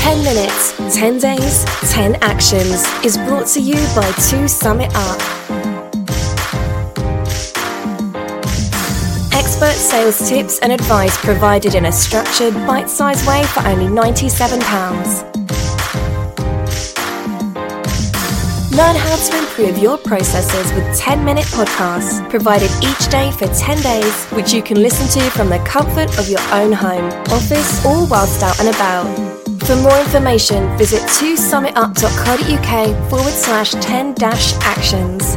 10 minutes, 10 days, 10 actions is brought to you by 2 Sum It Up. Expert sales tips and advice provided in a structured, bite sized way for only £97. Learn how to improve your processes with 10 minute podcasts provided each day for 10 days, which you can listen to from the comfort of your own home, office, or whilst out and about. For more information, visit 2summitup.co.uk forward slash 10 dash actions.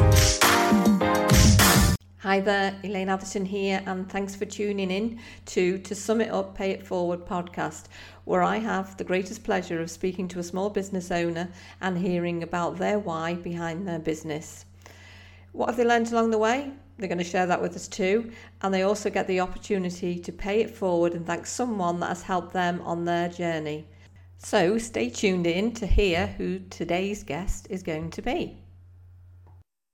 Hi there, Elaine Atherton here, and thanks for tuning in to To Sum It Up, Pay It Forward podcast, where I have the greatest pleasure of speaking to a small business owner and hearing about their why behind their business. What have they learned along the way? They're going to share that with us too, and they also get the opportunity to pay it forward and thank someone that has helped them on their journey. So stay tuned in to hear who today's guest is going to be.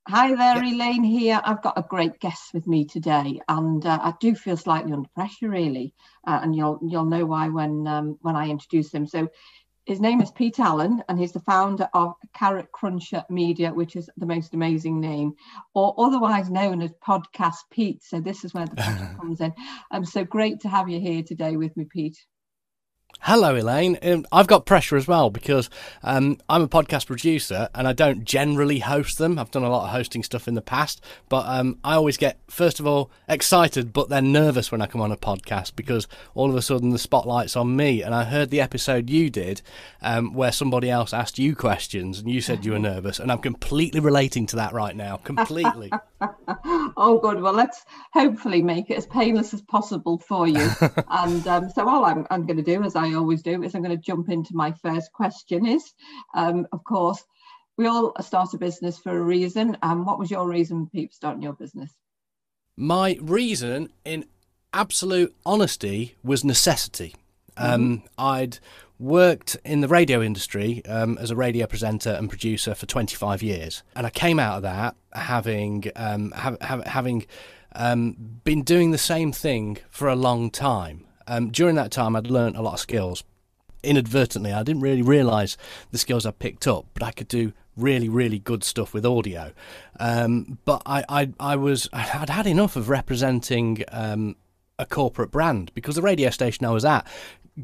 Hi there, Elaine here. I've got a great guest with me today, and uh, I do feel slightly under pressure, really, uh, and you'll you'll know why when um, when I introduce him. So, his name is Pete Allen, and he's the founder of Carrot Cruncher Media, which is the most amazing name, or otherwise known as Podcast Pete. So this is where the comes in. Um, so great to have you here today with me, Pete. Hello, Elaine. Um, I've got pressure as well because um, I'm a podcast producer and I don't generally host them. I've done a lot of hosting stuff in the past, but um, I always get, first of all, excited but then nervous when I come on a podcast because all of a sudden the spotlight's on me. And I heard the episode you did um, where somebody else asked you questions and you said you were nervous. And I'm completely relating to that right now. Completely. oh, good. Well, let's hopefully make it as painless as possible for you. and um, so all I'm, I'm going to do as I always do is I'm going to jump into my first question is, um, of course, we all start a business for a reason. And um, what was your reason, Pete, starting your business? My reason, in absolute honesty, was necessity. Mm-hmm. Um, I'd worked in the radio industry um, as a radio presenter and producer for 25 years, and I came out of that having um, ha- ha- having um, been doing the same thing for a long time. Um, during that time, I'd learned a lot of skills. Inadvertently, I didn't really realise the skills I picked up, but I could do really, really good stuff with audio. Um, but I, I, I was, I'd had enough of representing um, a corporate brand because the radio station I was at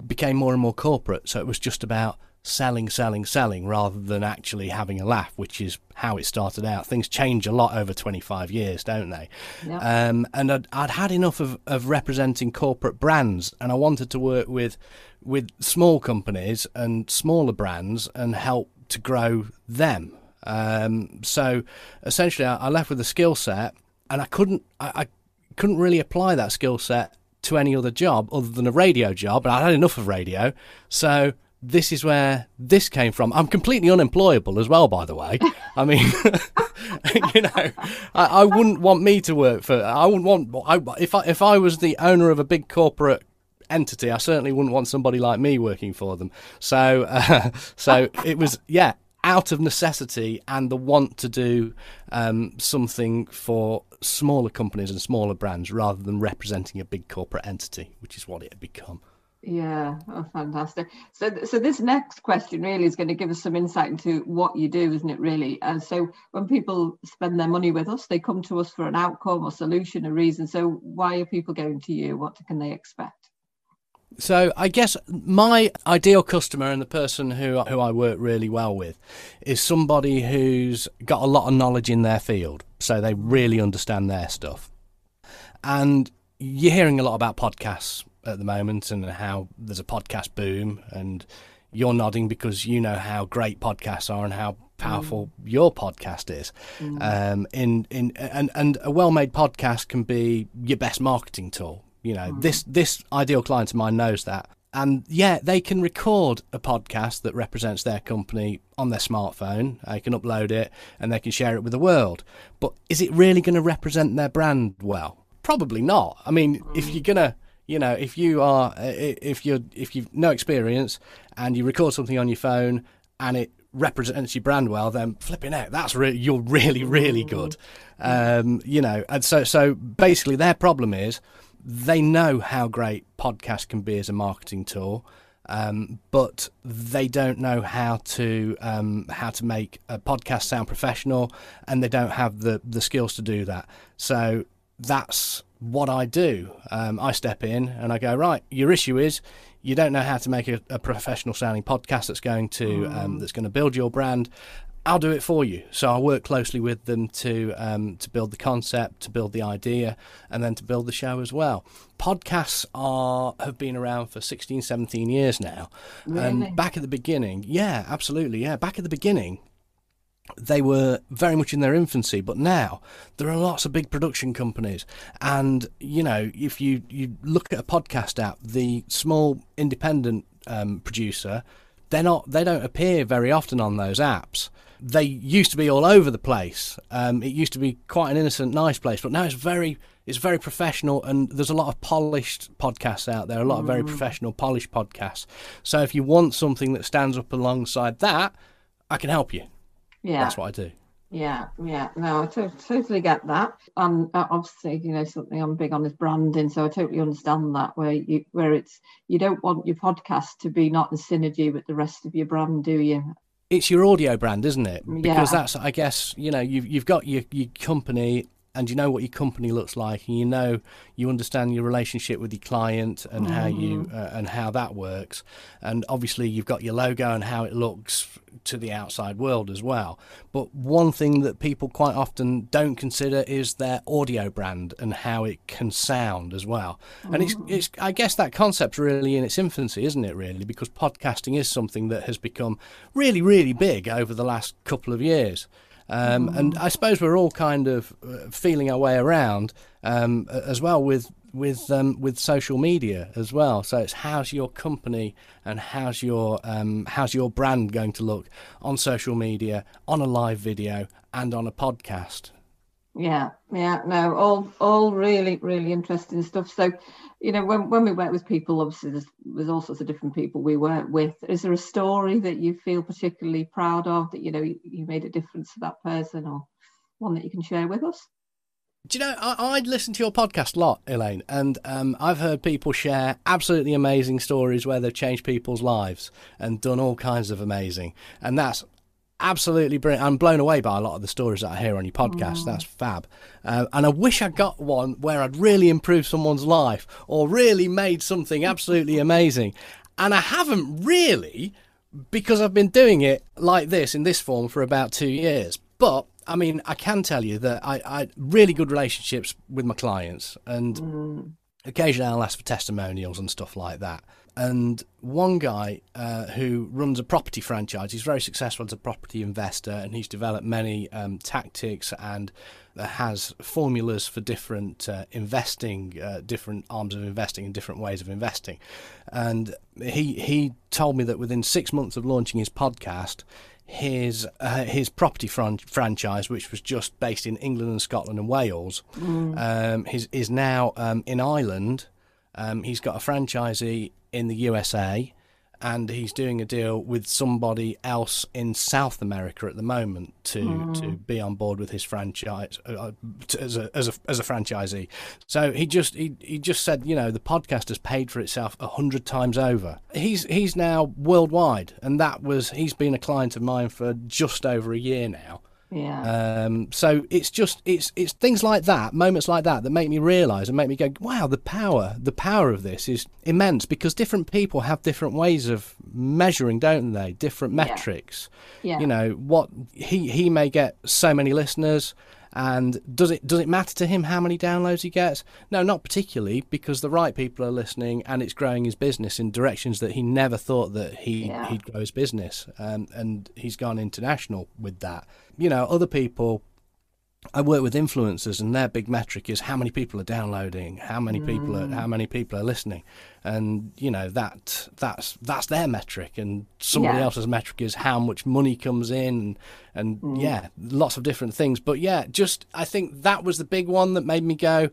became more and more corporate. So it was just about selling, selling, selling rather than actually having a laugh, which is how it started out. Things change a lot over 25 years, don't they? Yep. Um, and I'd, I'd, had enough of, of representing corporate brands and I wanted to work with, with small companies and smaller brands and help to grow them. Um, so essentially, I, I left with a skill set and I couldn't, I, I couldn't really apply that skill set to any other job other than a radio job, and I had enough of radio. So this is where this came from. I'm completely unemployable as well, by the way. I mean, you know, I, I, wouldn't want me to work for. I wouldn't want. I, if I if I was the owner of a big corporate entity, I certainly wouldn't want somebody like me working for them. So, uh, so it was yeah, out of necessity and the want to do um, something for smaller companies and smaller brands rather than representing a big corporate entity, which is what it had become. Yeah, oh, fantastic. So, so this next question really is going to give us some insight into what you do, isn't it? Really. And so, when people spend their money with us, they come to us for an outcome or solution, a reason. So, why are people going to you? What can they expect? So I guess my ideal customer and the person who who I work really well with is somebody who's got a lot of knowledge in their field, so they really understand their stuff. And you're hearing a lot about podcasts at the moment and how there's a podcast boom and you're nodding because you know how great podcasts are and how powerful mm. your podcast is. Mm. Um, in in and and a well-made podcast can be your best marketing tool. You know, mm. this this ideal client of mine knows that. And yeah, they can record a podcast that represents their company on their smartphone. They can upload it and they can share it with the world. But is it really going to represent their brand well? Probably not. I mean, if you're going to you know, if you are, if you're, if you've no experience and you record something on your phone and it represents your brand well, then flipping out, that's really, you're really, really good. Um, you know, and so, so basically their problem is they know how great podcast can be as a marketing tool. um, but they don't know how to um, how to make a podcast sound professional, and they don't have the the skills to do that. So that's what I do. Um, I step in and I go right. Your issue is you don't know how to make a, a professional sounding podcast that's going to um, that's going to build your brand. I'll do it for you. So I work closely with them to um, to build the concept, to build the idea, and then to build the show as well. Podcasts are have been around for 16, 17 years now. Really? And back at the beginning, yeah, absolutely, yeah. Back at the beginning, they were very much in their infancy, but now there are lots of big production companies. And, you know, if you, you look at a podcast app, the small independent um, producer, they're not, they don't appear very often on those apps. They used to be all over the place. Um, it used to be quite an innocent, nice place, but now it's very, it's very professional, and there's a lot of polished podcasts out there, a lot of very professional, polished podcasts. So if you want something that stands up alongside that, I can help you. Yeah. That's what I do. Yeah, yeah, no, I totally get that, and uh, obviously, you know, something I'm big on is branding, so I totally understand that. Where you, where it's you don't want your podcast to be not in synergy with the rest of your brand, do you? It's your audio brand, isn't it? Because Yeah. that's, I guess, you know, you've you've got your your company, and you know what your company looks like, and you know you understand your relationship with your client and how you uh, and how that works, and obviously you've got your logo and how it looks to the outside world as well. But one thing that people quite often don't consider is their audio brand and how it can sound as well. And it's it's I guess that concept's really in its infancy, isn't it? Really, because podcasting is something that has become really really big over the last couple of years. Um, and I suppose we're all kind of uh, feeling our way around um, as well with with um, with social media as well. So it's how's your company and how's your um, how's your brand going to look on social media, on a live video, and on a podcast. Yeah, yeah, no, all all really, really interesting stuff. So, you know, when when we work with people, obviously there's there's all sorts of different people we work with. Is there a story that you feel particularly proud of that you know you, you made a difference to that person, or one that you can share with us? Do you know, I, I listen to your podcast a lot, Elaine, and um, I've heard people share absolutely amazing stories where they've changed people's lives and done all kinds of amazing. And that's absolutely brilliant. I'm blown away by a lot of the stories that I hear on your podcast. That's fab. Uh, and I wish I got one where I'd really improved someone's life or really made something absolutely amazing. And I haven't really because I've been doing it like this in this form for about two years. But I mean, I can tell you that I, I really good relationships with my clients, and occasionally I'll ask for testimonials and stuff like that. And one guy uh, who runs a property franchise, he's very successful as a property investor, and he's developed many um, tactics and uh, has formulas for different uh, investing, uh, different arms of investing, and different ways of investing. And he he told me that within six months of launching his podcast, his uh, his property fran- franchise, which was just based in England and Scotland and Wales, um, his, is now um, in Ireland. Um, he's got a franchisee in the USA, and he's doing a deal with somebody else in South America at the moment to to be on board with his franchise uh, uh, to, as a as a as a franchisee. So he just he, he just said, you know, the podcast has paid for itself a hundred times over. He's he's now worldwide, and that was he's been a client of mine for just over a year now. Yeah, Um, so it's just it's it's things like that, moments like that, that make me realise and make me go, wow, the power, the power of this is immense because different people have different ways of measuring, don't they? Different metrics. yeah, You know what he he may get so many listeners. And does it does it matter to him how many downloads he gets? No, not particularly, because the right people are listening, and it's growing his business in directions that he never thought that he Yeah. he'd grow his business, um, and he's gone international with that. You know, other people. I work with influencers, and their big metric is how many people are downloading, how many people are how mm. many people are listening, and you know that that's that's their metric, and somebody Yeah. else's metric is how much money comes in, and mm. yeah, lots of different things. But yeah, just I think that was the big one that made me go.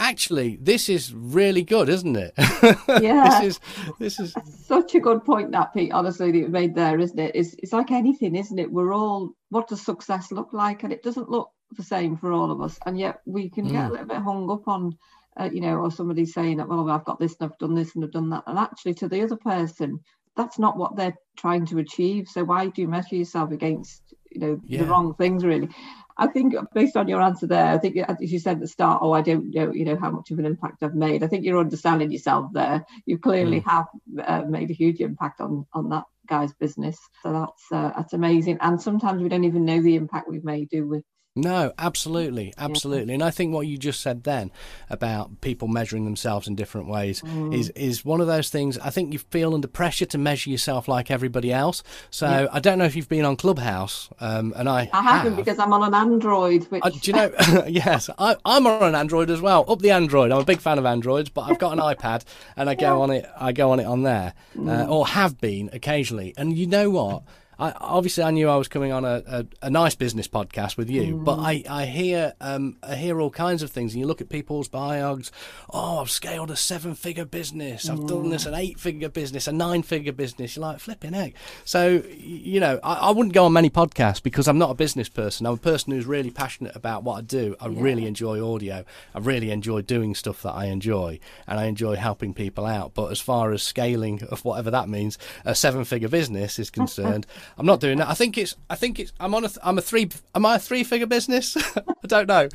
Actually, this is really good, isn't it? Yeah. this is this is such a good point that Pete. Honestly, that you made there, isn't it? It's it's like anything, isn't it? We're all what does success look like, and it doesn't look the same for all of us, and yet we can get a little bit hung up on uh, you know, or somebody saying that, well, I've got this and I've done this and I've done that. And actually, to the other person, that's not what they're trying to achieve. So why do you measure yourself against, you know, yeah. the wrong things really? I think based on your answer there, I think as you said at the start, oh, I don't know, you know, how much of an impact I've made. I think you're understanding yourself there. You clearly mm. have uh, made a huge impact on on that guy's business. So that's uh, that's amazing. And sometimes we don't even know the impact we've made, do we? No, absolutely, absolutely. Yeah. And I think what you just said then about people measuring themselves in different ways mm. is is one of those things. I think you feel under pressure to measure yourself like everybody else. So yeah. I don't know if you've been on Clubhouse, um, and I I haven't have. because I'm on an Android. Which... Uh, do you know? yes, I, am on an Android as well. Up the Android. I'm a big fan of Androids, but I've got an iPad and I go yeah. on it. I go on it on there, uh, mm. uh, or have been occasionally. And you know what? I, obviously I knew I was coming on a, a, a nice business podcast with you, mm. but I, I hear um, I hear all kinds of things, and you look at people's biogs. Oh, I've scaled a seven figure business. I've done this an eight figure business, a nine figure business. You're like flipping heck. So you know, I, I, wouldn't go on many podcasts because I'm not a business person. I'm a person who's really passionate about what I do. I yeah. really enjoy audio. I really enjoy doing stuff that I enjoy, and I enjoy helping people out. But as far as scaling of whatever that means, a seven figure business is concerned. I'm not doing that. I think it's. I think it's. I'm on a. I'm a three. Am I a three-figure business? I don't know.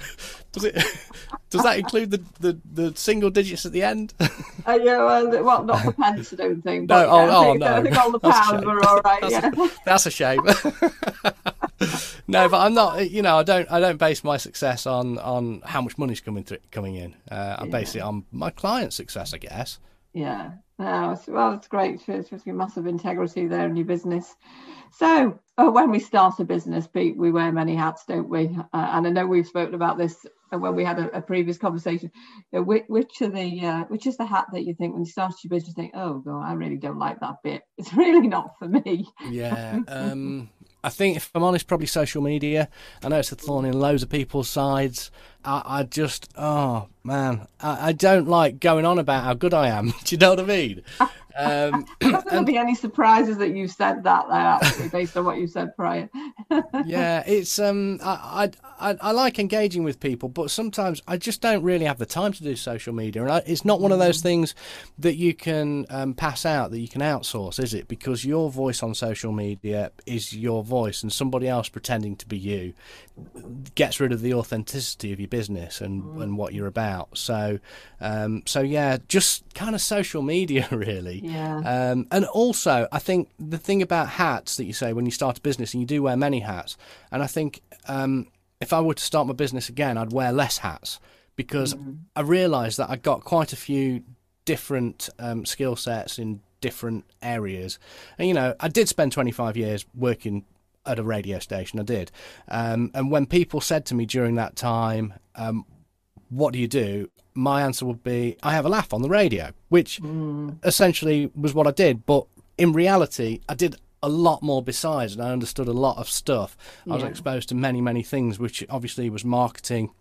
Does it? Does that include the the, the single digits at the end? uh, yeah. Well, well, not the pence. I don't think. But, no. Oh, yeah, oh, I think, no. I think all the pounds were all right. That's, yeah. a, that's a shame. no, but I'm not. You know, I don't. I don't base my success on on how much money's coming through, coming in. Uh, I yeah. base it on my client's success, I guess. Yeah. No, well, it's great. It's just a massive integrity there in your business. So, uh, when we start a business, Pete, we wear many hats, don't we? Uh, and I know we've spoken about this when we had a, a previous conversation. You know, which, which, are the uh, which is the hat that you think when you start your business, you think, oh god, I really don't like that bit. It's really not for me. Yeah. Um, I think, if I'm honest, probably social media. I know it's a thorn in loads of people's sides. I, I just, oh man, I, I, don't like going on about how good I am. Do you know what I mean? Um, going to be any surprises that you've said that there, actually, based on what you said prior. yeah, it's um, I, I I like engaging with people, but sometimes I just don't really have the time to do social media, and I, it's not one of those mm. things that you can um, pass out that you can outsource, is it? Because your voice on social media is your voice, and somebody else pretending to be you gets rid of the authenticity of your business and, mm. and what you're about. So, um, so yeah, just kind of social media, really. Yeah. Um, and also, I think the thing about hats that you say when you start a business, and you do wear many hats, and I think um, if I were to start my business again, I'd wear less hats because mm. I realised that I got quite a few different um, skill sets in different areas. And you know, I did spend 25 years working at a radio station. I did. Um, and when people said to me during that time, um, what do you do? My answer would be, I have a laugh on the radio, which mm. essentially was what I did. But in reality, I did a lot more besides, and I understood a lot of stuff. Yeah. I was exposed to many, many things, which obviously was marketing.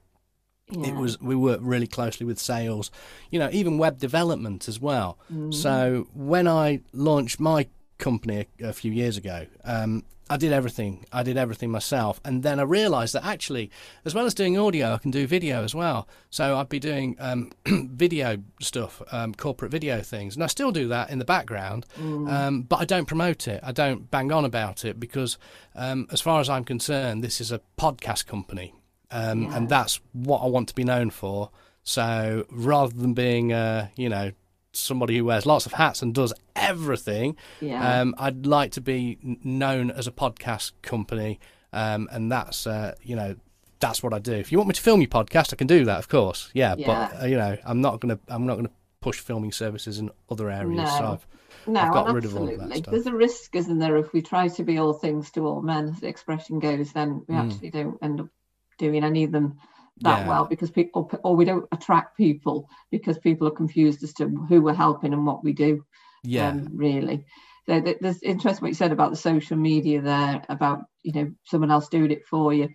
Yeah. It was we worked really closely with sales, you know, even web development as well. Mm. So when I launched my company a, a few years ago, um, I did everything. I did everything myself. And then I realized that actually, as well as doing audio, I can do video as well. So I'd be doing um, video stuff, um, corporate video things. And I still do that in the background, mm. um, but I don't promote it. I don't bang on about it because, um, as far as I'm concerned, this is a podcast company. Um, yeah. And that's what I want to be known for. So rather than being, uh, you know, somebody who wears lots of hats and does everything. Yeah. Um, I'd like to be known as a podcast company, um, and that's uh, you know that's what I do. If you want me to film your podcast, I can do that, of course. Yeah, yeah. but uh, you know I'm not gonna I'm not gonna push filming services in other areas. No. So I've, no, I've got rid of all of that stuff. There's a risk, isn't there, if we try to be all things to all men, as the expression goes, then we mm. actually don't end up doing any of them that yeah. well because people or we don't attract people because people are confused as to who we're helping and what we do yeah um, really so there's interesting what you said about the social media there about you know someone else doing it for you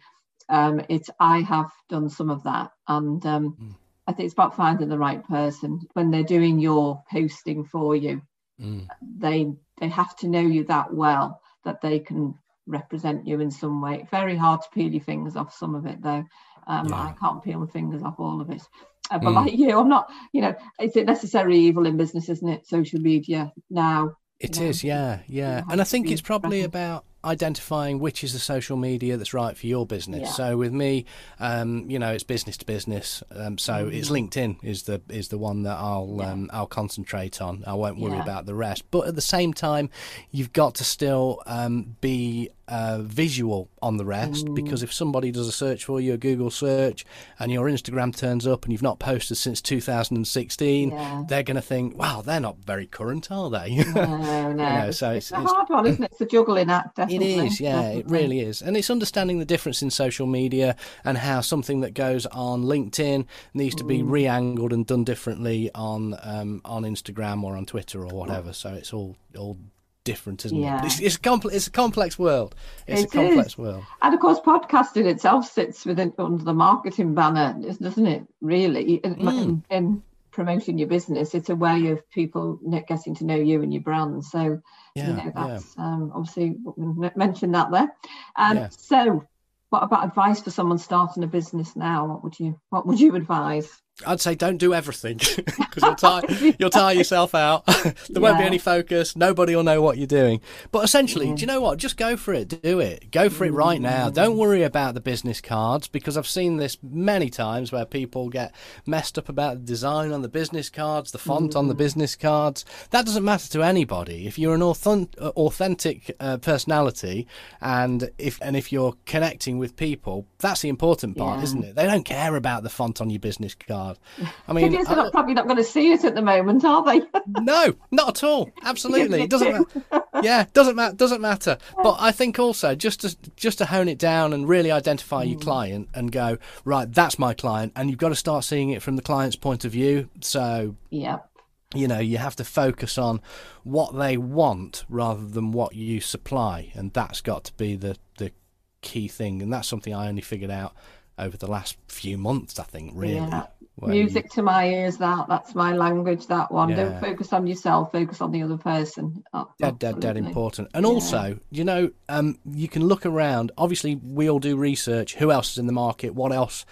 um it's i have done some of that and um mm. i think it's about finding the right person when they're doing your posting for you mm. they they have to know you that well that they can represent you in some way very hard to peel your fingers off some of it though um, yeah. I can't peel my fingers off all of it. Uh, but mm. like you, I'm not. You know, it's a necessary evil in business, isn't it? Social media now. It is, yeah, yeah, and I think it's probably about identifying which is the social media that's right for your business. Yeah. So with me, um, you know, it's business to business. Um, so mm-hmm. it's LinkedIn is the is the one that I'll yeah. um, I'll concentrate on. I won't worry yeah. about the rest. But at the same time, you've got to still um, be uh, visual on the rest mm. because if somebody does a search for you, a Google search, and your Instagram turns up and you've not posted since 2016, yeah. they're going to think, "Wow, they're not very current, are they?" No, no. you know, so it's, it's, a hard one, isn't it? It's a juggling act. Definitely. It is, yeah, definitely. it really is, and it's understanding the difference in social media and how something that goes on LinkedIn needs to be mm. re-angled and done differently on um, on Instagram or on Twitter or whatever. So it's all all different, isn't yeah. it? It's, it's, a complex, it's a complex world. It's it a complex is. world. And of course, podcasting itself sits within under the marketing banner, doesn't it? Really, mm. in, in, promoting your business, it's a way of people getting to know you and your brand. So, yeah, you know, that's yeah. um, obviously mentioned that there. Um, yeah. So, what about advice for someone starting a business now? What would you What would you advise? I'd say don't do everything because you'll tire you'll tire yourself out. there yeah. won't be any focus. Nobody will know what you're doing. But essentially, mm. do you know what? Just go for it. Do it. Go for it right now. Don't mm. worry about the business cards because I've seen this many times where people get messed up about the design on the business cards, the font mm. on the mm. business cards. That doesn't matter to anybody. If you're an authentic, authentic uh, personality and if and if you're connecting with people, that's the important part, yeah. isn't it? They don't care about the font on your business card hard. I mean, not, probably not going to see it at the moment, are they? no, not at all. Absolutely, it doesn't. matter. yeah, doesn't matter. Doesn't matter. But I think also just to just to hone it down and really identify mm. your client and go right. That's my client, and you've got to start seeing it from the client's point of view. So yeah. You know, you have to focus on what they want rather than what you supply, and that's got to be the the key thing. And that's something I only figured out over the last few months. I think really. Yeah music you... to my ears that that's my language that one yeah. don't focus on yourself focus on the other person oh, dead dead dead important and yeah. also you know um, you can look around obviously we all do research who else is in the market what else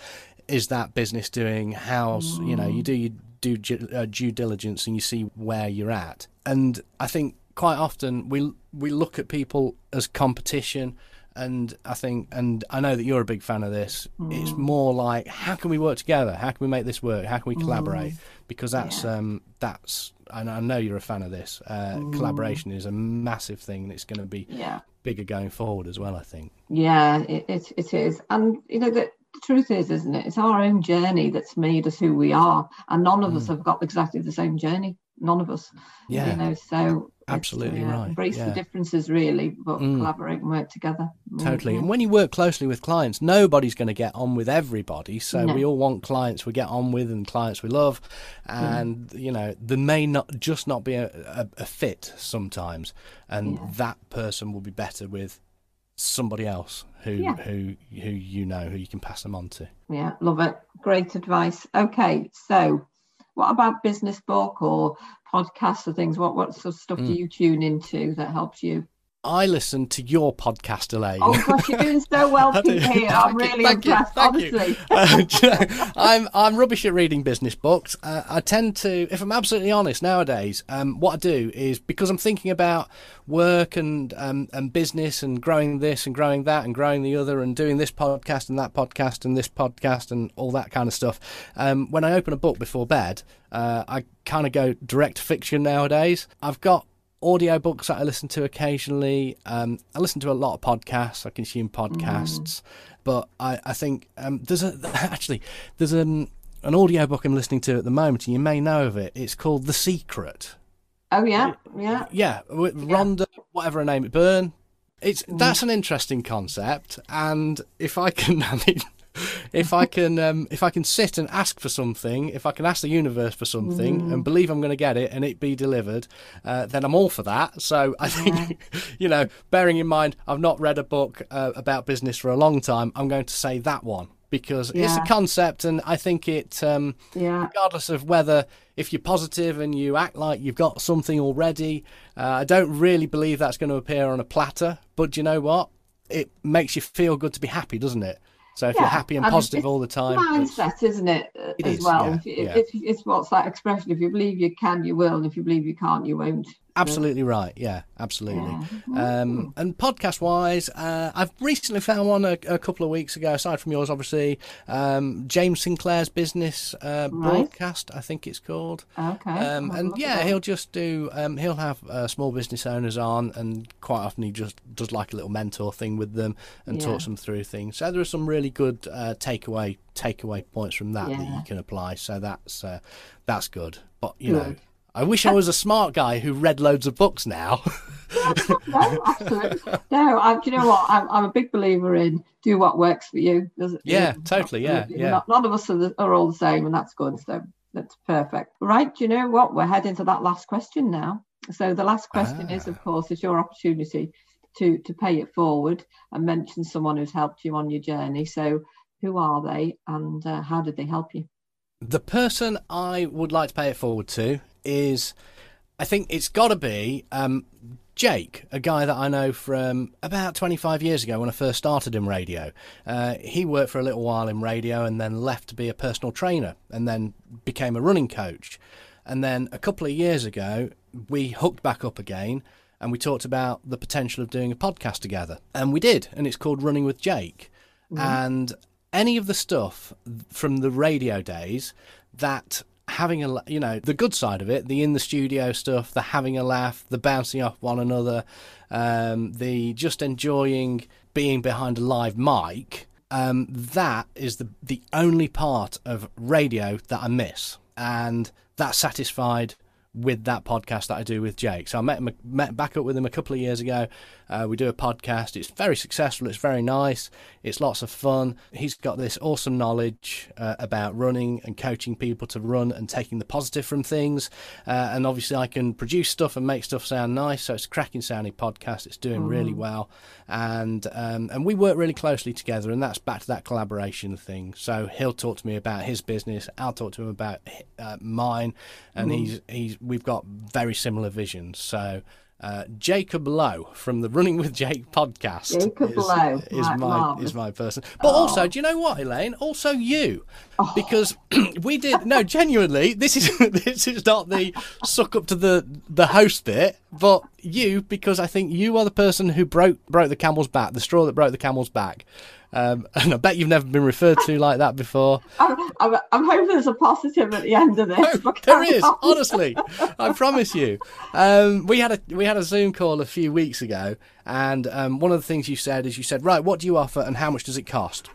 is that business doing how's mm. you know you do you do uh, due diligence and you see where you're at and i think quite often we we look at people as competition and I think, and I know that you're a big fan of this. Mm. It's more like, how can we work together? How can we make this work? How can we collaborate? Mm. Because that's yeah. um, that's, and I know you're a fan of this. Uh, mm. Collaboration is a massive thing, and it's going to be yeah. bigger going forward as well. I think. Yeah, it it, it is, and you know the, the truth is, isn't it? It's our own journey that's made us who we are, and none of us mm. have got exactly the same journey. None of us. Yeah. You know, so absolutely uh, right. Embrace yeah. the differences, really, but mm. collaborate and work together. Totally. Yeah. And when you work closely with clients, nobody's going to get on with everybody. So no. we all want clients we get on with and clients we love, and mm. you know there may not just not be a, a, a fit sometimes, and yeah. that person will be better with somebody else who who who you know who you can pass them on to. Yeah, love it. Great advice. Okay, so what about business book or podcasts or things? What what sort of stuff mm. do you tune into that helps you? I listen to your podcast, Elaine. Oh gosh, you're doing so well here. I'm really you, impressed, you, honestly. Uh, I'm I'm rubbish at reading business books. Uh, I tend to, if I'm absolutely honest, nowadays, um, what I do is because I'm thinking about work and um, and business and growing this and growing that and growing the other and doing this podcast and that podcast and this podcast and all that kind of stuff. Um, when I open a book before bed, uh, I kind of go direct fiction nowadays. I've got audiobooks that I listen to occasionally. Um, I listen to a lot of podcasts. I consume podcasts, mm. but I, I think um, there's a actually there's an an audiobook I'm listening to at the moment, and you may know of it. It's called The Secret. Oh yeah, yeah, yeah. Rhonda, whatever her name, Byrne. It's mm. that's an interesting concept, and if I can, I mean, if I can um, if I can sit and ask for something, if I can ask the universe for something mm. and believe I'm going to get it and it be delivered, uh, then I'm all for that. So I think, yeah. you know, bearing in mind I've not read a book uh, about business for a long time, I'm going to say that one because yeah. it's a concept and I think it, um, yeah. regardless of whether if you're positive and you act like you've got something already, uh, I don't really believe that's going to appear on a platter. But you know what? It makes you feel good to be happy, doesn't it? So if yeah, you're happy and positive all the time, mindset, isn't it? It as is, well. Yeah, if, yeah. It's, it's what's that expression? If you believe you can, you will, and if you believe you can't, you won't. Absolutely right. Yeah, absolutely. Um, and podcast wise, uh, I've recently found one a, a, couple of weeks ago. Aside from yours, obviously, um, James Sinclair's business uh, right. broadcast, I think it's called. Okay. Um, and yeah, he'll just do. Um, he'll have uh, small business owners on, and quite often he just does like a little mentor thing with them and yeah. talks them through things. So there are some really good uh, takeaway takeaway points from that yeah. that you can apply. So that's uh, that's good. But you good. know I wish I was a smart guy who read loads of books now. no, absolutely. No, I, do you know what? I'm, I'm a big believer in do what works for you. Yeah, totally. Yeah, yeah. Not, none of us are, the, are all the same, and that's good. So that's perfect. Right. Do you know what? We're heading to that last question now. So the last question ah. is, of course, is your opportunity to to pay it forward and mention someone who's helped you on your journey. So who are they, and uh, how did they help you? The person I would like to pay it forward to is, I think it's got to be um, Jake, a guy that I know from about 25 years ago when I first started in radio. Uh, he worked for a little while in radio and then left to be a personal trainer and then became a running coach. And then a couple of years ago, we hooked back up again and we talked about the potential of doing a podcast together. And we did, and it's called Running with Jake. Mm-hmm. And any of the stuff from the radio days that having a you know the good side of it the in the studio stuff the having a laugh the bouncing off one another um, the just enjoying being behind a live mic um, that is the the only part of radio that I miss and that's satisfied with that podcast that I do with Jake. So I met him, met back up with him a couple of years ago. Uh, we do a podcast. It's very successful. It's very nice. It's lots of fun. He's got this awesome knowledge uh, about running and coaching people to run and taking the positive from things. Uh, and obviously, I can produce stuff and make stuff sound nice. So it's a cracking sounding podcast. It's doing mm. really well, and um, and we work really closely together. And that's back to that collaboration thing. So he'll talk to me about his business. I'll talk to him about uh, mine, and mm. he's he's we've got very similar visions. So. Uh, Jacob Lowe from the Running with Jake podcast Jacob is, Lowe. is right, my is my person. But oh. also, do you know what, Elaine? Also you, oh. because we did no genuinely. This is this is not the suck up to the the host bit, but you because I think you are the person who broke broke the camel's back, the straw that broke the camel's back. Um, and I bet you've never been referred to like that before. I'm, I'm, I'm hoping there's a positive at the end of this. No, there is, on. honestly. I promise you. Um, we had a we had a Zoom call a few weeks ago, and um, one of the things you said is you said, right, what do you offer, and how much does it cost?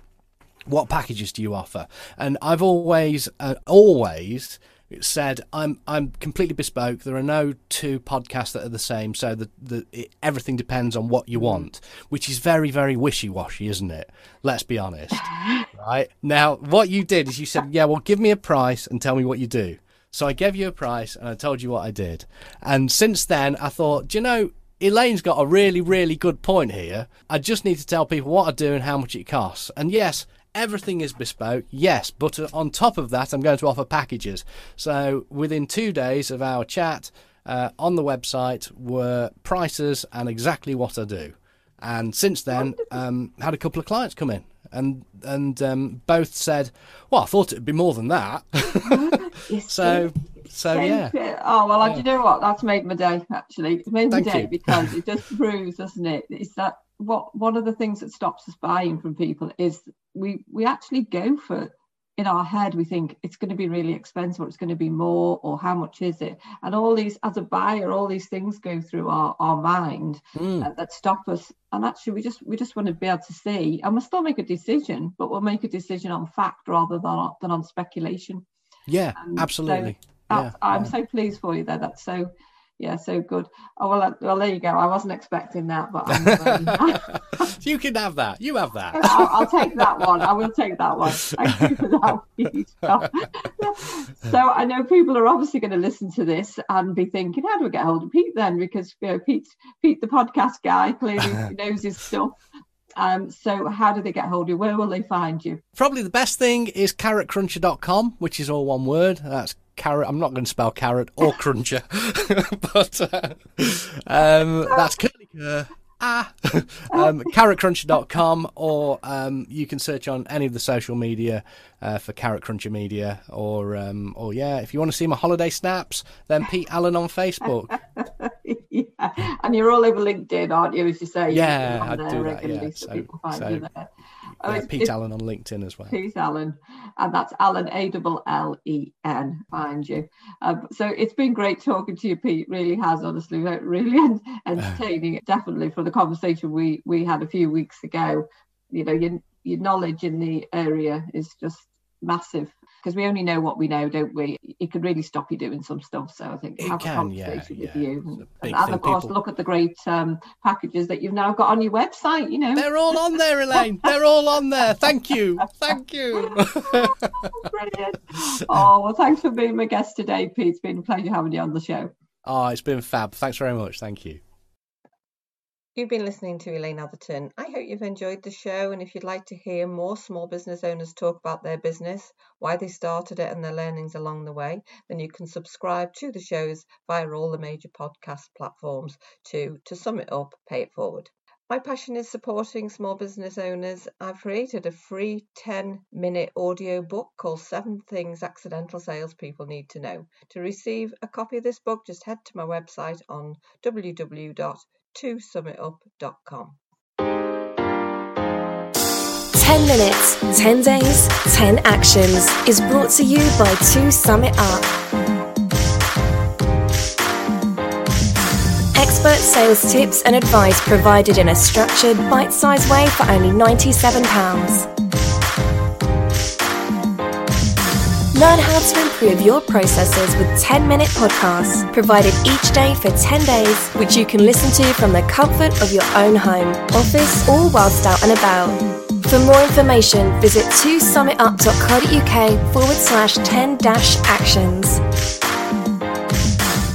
What packages do you offer? And I've always, uh, always said I'm I'm completely bespoke. There are no two podcasts that are the same, so the, the it, everything depends on what you mm. want, which is very very wishy washy, isn't it? Let's be honest. right now, what you did is you said, "Yeah, well, give me a price and tell me what you do." So I gave you a price and I told you what I did. And since then, I thought, do you know, Elaine's got a really, really good point here. I just need to tell people what I do and how much it costs. And yes, Everything is bespoke, yes, but on top of that, I'm going to offer packages. So within two days of our chat uh, on the website were prices and exactly what I do. And since then, um, had a couple of clients come in, and and um, both said, "Well, I thought it'd be more than that." so, so yeah. Oh well, yeah. do you know what? That's made my day. Actually, it's made my day because it just proves, doesn't it? It's that what one of the things that stops us buying from people is we we actually go for in our head we think it's going to be really expensive or it's going to be more or how much is it and all these as a buyer all these things go through our, our mind mm. uh, that stop us and actually we just we just want to be able to see and we'll still make a decision but we'll make a decision on fact rather than, than on speculation yeah absolutely so yeah, i'm yeah. so pleased for you there that's so yeah, so good. Oh well, uh, well there you go. I wasn't expecting that, but you can have that. You have that. I'll, I'll, take that one. I will take that one. Thank you for that, so I know people are obviously going to listen to this and be thinking, how do we get hold of Pete then? Because you know, Pete, Pete, the podcast guy, clearly knows his stuff. Um, so how do they get hold of you? Where will they find you? Probably the best thing is carrotcruncher.com, which is all one word. That's carrot. I'm not going to spell carrot or cruncher, but uh, um, that's curly cur ah, um, carrotcruncher.com, or um, you can search on any of the social media uh, for Carrot Cruncher Media, or um, or yeah, if you want to see my holiday snaps, then Pete Allen on Facebook. yeah, and you're all over LinkedIn, aren't you? As you say, yeah, I do that. Yeah, so, so, Oh, yeah, Pete Allen on LinkedIn as well. Pete Allen, and that's Allen A L L E N. Find you. Um, so it's been great talking to you, Pete. Really has, honestly, really entertaining. Definitely for the conversation we we had a few weeks ago. You know, your your knowledge in the area is just massive because we only know what we know, don't we? It could really stop you doing some stuff. So I think it have can, a conversation yeah, with yeah. you, and, and of course, People... look at the great um, packages that you've now got on your website. You know, they're all on there, Elaine. they're all on there. Thank you, thank you. Brilliant. Oh well, thanks for being my guest today, Pete. It's been a pleasure having you on the show. Oh, it's been fab. Thanks very much. Thank you. You've been listening to Elaine Atherton. I hope you've enjoyed the show. And if you'd like to hear more small business owners talk about their business, why they started it, and their learnings along the way, then you can subscribe to the shows via all the major podcast platforms to, to sum it up, pay it forward. My passion is supporting small business owners. I've created a free 10 minute audio book called Seven Things Accidental Salespeople Need to Know. To receive a copy of this book, just head to my website on www to summitup.com. 10 minutes, 10 days, 10 actions is brought to you by 2 Sum It Up. Expert sales tips and advice provided in a structured, bite sized way for only £97. Learn how to improve your processes with 10 minute podcasts provided each day for 10 days, which you can listen to from the comfort of your own home, office, or whilst out and about. For more information, visit 2summitup.co.uk forward slash 10 dash actions.